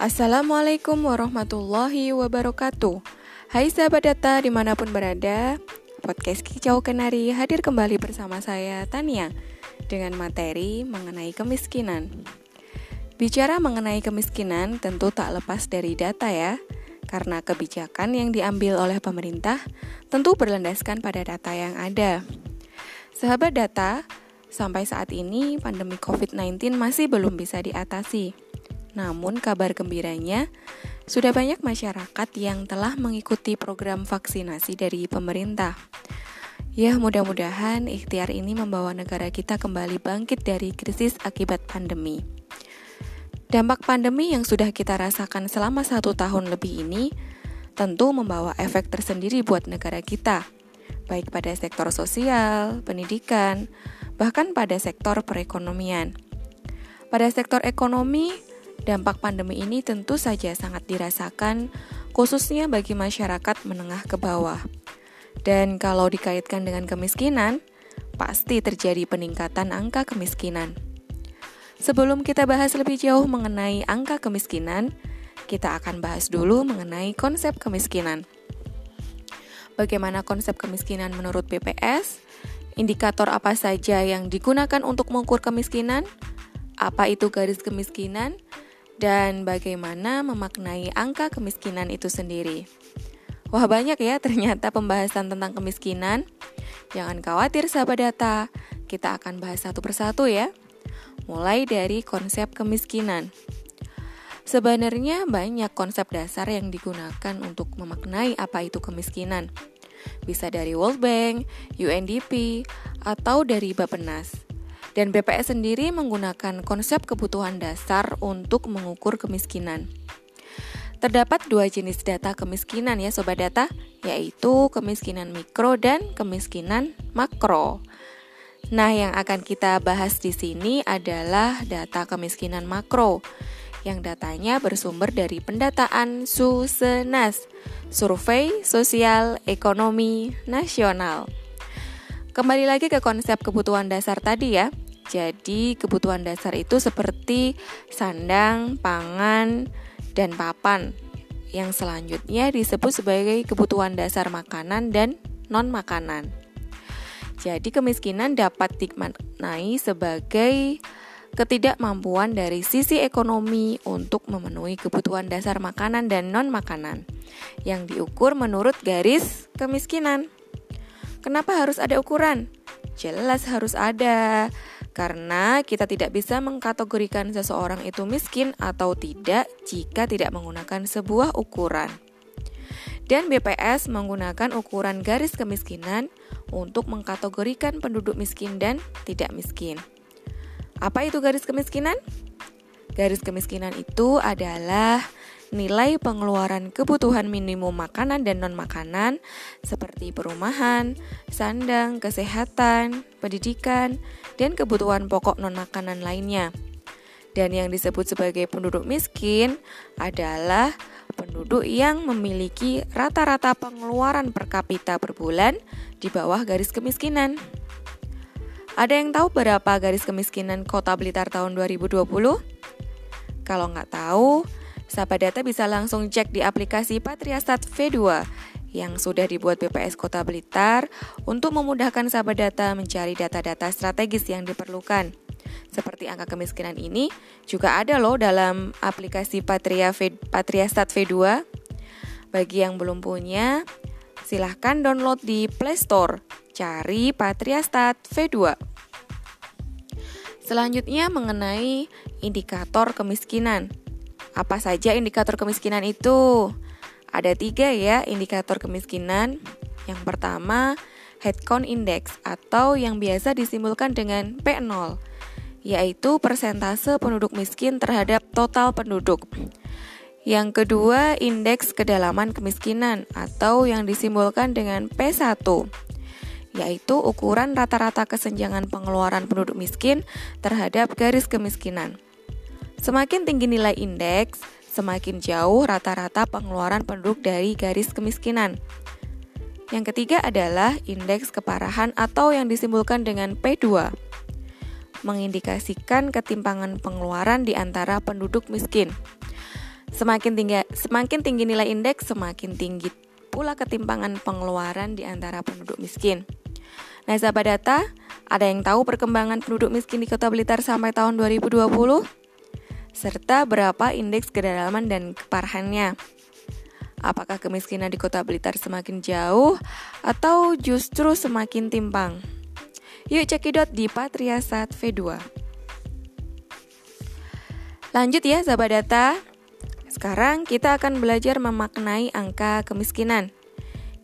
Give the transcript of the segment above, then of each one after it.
Assalamualaikum warahmatullahi wabarakatuh. Hai sahabat data di mana pun berada Podcast Kicau Kenari hadir kembali bersama saya Tania Dengan materi mengenai kemiskinan. Bicara mengenai kemiskinan tentu tak lepas dari data ya Karena kebijakan yang diambil oleh pemerintah tentu berlandaskan pada data yang ada. Sahabat data, sampai saat ini pandemi COVID-19 masih belum bisa diatasi namun kabar gembiranya, sudah banyak masyarakat yang telah mengikuti program vaksinasi dari pemerintah. Ya, mudah-mudahan ikhtiar ini membawa negara kita kembali bangkit dari krisis akibat pandemi. Dampak pandemi yang sudah kita rasakan selama satu tahun lebih ini tentu membawa efek tersendiri buat negara kita, baik pada sektor sosial, pendidikan, bahkan pada sektor perekonomian. Pada sektor ekonomi, Dampak pandemi ini tentu saja sangat dirasakan, khususnya bagi masyarakat menengah ke bawah. Dan kalau dikaitkan dengan kemiskinan, pasti terjadi peningkatan angka kemiskinan. Sebelum kita bahas lebih jauh mengenai angka kemiskinan, kita akan bahas dulu mengenai konsep kemiskinan. Bagaimana konsep kemiskinan menurut BPS? Indikator apa saja yang digunakan untuk mengukur kemiskinan? Apa itu garis kemiskinan? Dan bagaimana memaknai angka kemiskinan itu sendiri. Wah banyak ya ternyata pembahasan tentang kemiskinan. Jangan khawatir sahabat data, kita akan bahas satu persatu ya. Mulai dari konsep kemiskinan. Sebenarnya banyak konsep dasar yang digunakan untuk memaknai apa itu kemiskinan. Bisa dari World Bank, UNDP, atau dari Bappenas. Dan BPS sendiri menggunakan konsep kebutuhan dasar untuk mengukur kemiskinan. Terdapat dua jenis data kemiskinan ya sobat data, yaitu kemiskinan mikro dan kemiskinan makro. Nah, yang akan kita bahas di sini adalah data kemiskinan makro yang datanya bersumber dari pendataan Susenas, Survei Sosial Ekonomi Nasional. Kembali lagi ke konsep kebutuhan dasar tadi ya. Jadi, kebutuhan dasar itu seperti sandang, pangan, dan papan. Yang selanjutnya disebut sebagai kebutuhan dasar makanan dan non-makanan. Jadi, kemiskinan dapat dimaknai sebagai ketidakmampuan dari sisi ekonomi untuk memenuhi kebutuhan dasar makanan dan non-makanan yang diukur menurut garis kemiskinan. Kenapa harus ada ukuran? Jelas harus ada, karena kita tidak bisa mengkategorikan seseorang itu miskin atau tidak jika tidak menggunakan sebuah ukuran. Dan BPS menggunakan ukuran garis kemiskinan untuk mengkategorikan penduduk miskin dan tidak miskin. Apa itu garis kemiskinan? Garis kemiskinan itu adalah nilai pengeluaran kebutuhan minimum makanan dan non-makanan seperti perumahan, sandang, kesehatan, pendidikan, dan kebutuhan pokok non-makanan lainnya. Dan yang disebut sebagai penduduk miskin adalah penduduk yang memiliki rata-rata pengeluaran per kapita per bulan di bawah garis kemiskinan. Ada yang tahu berapa garis kemiskinan kota Blitar tahun 2020? Kalau nggak tahu, Sahabat data bisa langsung cek di aplikasi Patriastat V2 yang sudah dibuat BPS Kota Blitar untuk memudahkan sahabat data mencari data-data strategis yang diperlukan. Seperti angka kemiskinan ini juga ada loh dalam aplikasi Patria v, Patriastat V2. Bagi yang belum punya, silahkan download di Play Store. Cari Patriastat V2. Selanjutnya mengenai indikator kemiskinan. Apa saja indikator kemiskinan itu? Ada tiga ya indikator kemiskinan. Yang pertama, headcount index atau yang biasa disimbolkan dengan P0, yaitu persentase penduduk miskin terhadap total penduduk. Yang kedua, indeks kedalaman kemiskinan atau yang disimbolkan dengan P1, yaitu ukuran rata-rata kesenjangan pengeluaran penduduk miskin terhadap garis kemiskinan. Semakin tinggi nilai indeks, semakin jauh rata-rata pengeluaran penduduk dari garis kemiskinan. Yang ketiga adalah indeks keparahan atau yang disimbolkan dengan P2, mengindikasikan ketimpangan pengeluaran di antara penduduk miskin. Semakin tinggi semakin tinggi nilai indeks, semakin tinggi pula ketimpangan pengeluaran di antara penduduk miskin. Nah, sahabat data, ada yang tahu perkembangan penduduk miskin di Kota Blitar sampai tahun 2020? Serta berapa indeks kedalaman dan keparahannya? Apakah kemiskinan di Kota Blitar semakin jauh atau justru semakin timpang? Yuk cekidot di Patriasat V2. Lanjut ya sahabat data. Sekarang kita akan belajar memaknai angka kemiskinan.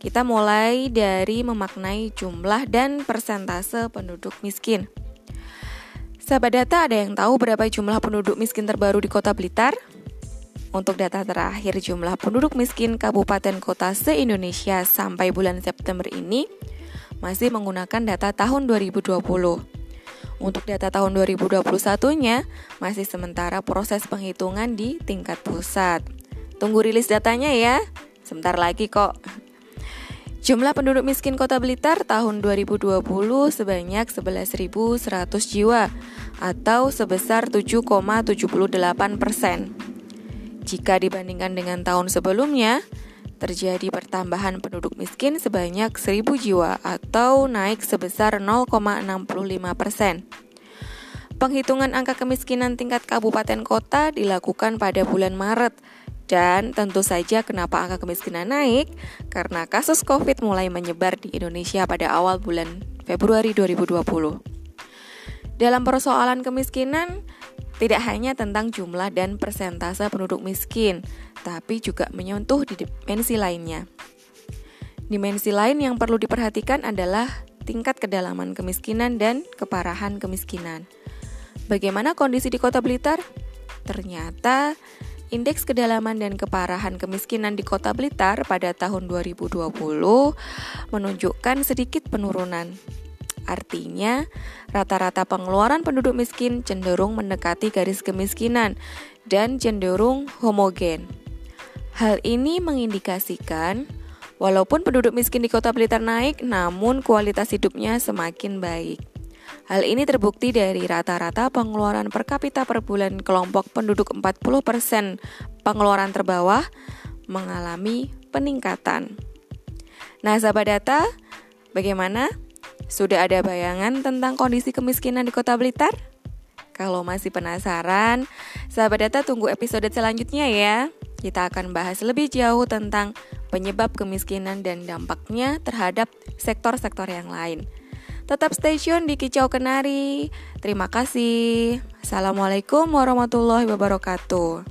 Kita mulai dari memaknai jumlah dan persentase penduduk miskin. Sahabat data ada yang tahu berapa jumlah penduduk miskin terbaru di Kota Blitar? Untuk data terakhir jumlah penduduk miskin kabupaten kota se-Indonesia sampai bulan September ini masih menggunakan data tahun 2020. Untuk data tahun 2021-nya masih sementara proses penghitungan di tingkat pusat. Tunggu rilis datanya ya. Sebentar lagi kok. Jumlah penduduk miskin Kota Blitar tahun 2020 sebanyak 11.100 jiwa atau sebesar 7,78 persen. Jika dibandingkan dengan tahun sebelumnya, terjadi pertambahan penduduk miskin sebanyak 1000 jiwa atau naik sebesar 0,65 persen. Penghitungan angka kemiskinan tingkat kabupaten kota dilakukan pada bulan Maret dan tentu saja kenapa angka kemiskinan naik? Karena kasus COVID mulai menyebar di Indonesia pada awal bulan Februari 2020. Dalam persoalan kemiskinan, tidak hanya tentang jumlah dan persentase penduduk miskin, tapi juga menyentuh di dimensi lainnya. Dimensi lain yang perlu diperhatikan adalah tingkat kedalaman kemiskinan dan keparahan kemiskinan. Bagaimana kondisi di Kota Blitar? Ternyata indeks kedalaman dan keparahan kemiskinan di Kota Blitar pada tahun 2020 menunjukkan sedikit penurunan Artinya, rata-rata pengeluaran penduduk miskin cenderung mendekati garis kemiskinan dan cenderung homogen. Hal ini mengindikasikan walaupun penduduk miskin di Kota Blitar naik, namun kualitas hidupnya semakin baik. Hal ini terbukti dari rata-rata pengeluaran per kapita per bulan kelompok penduduk 40% pengeluaran terbawah mengalami peningkatan. Nah, sahabat data, bagaimana? Sudah ada bayangan tentang kondisi kemiskinan di Kota Blitar? Kalau masih penasaran, sahabat data tunggu episode selanjutnya ya. Kita akan bahas lebih jauh tentang penyebab kemiskinan dan dampaknya terhadap sektor-sektor yang lain. Tetap stay tune di Kicau Kenari. Terima kasih. Assalamualaikum warahmatullahi wabarakatuh.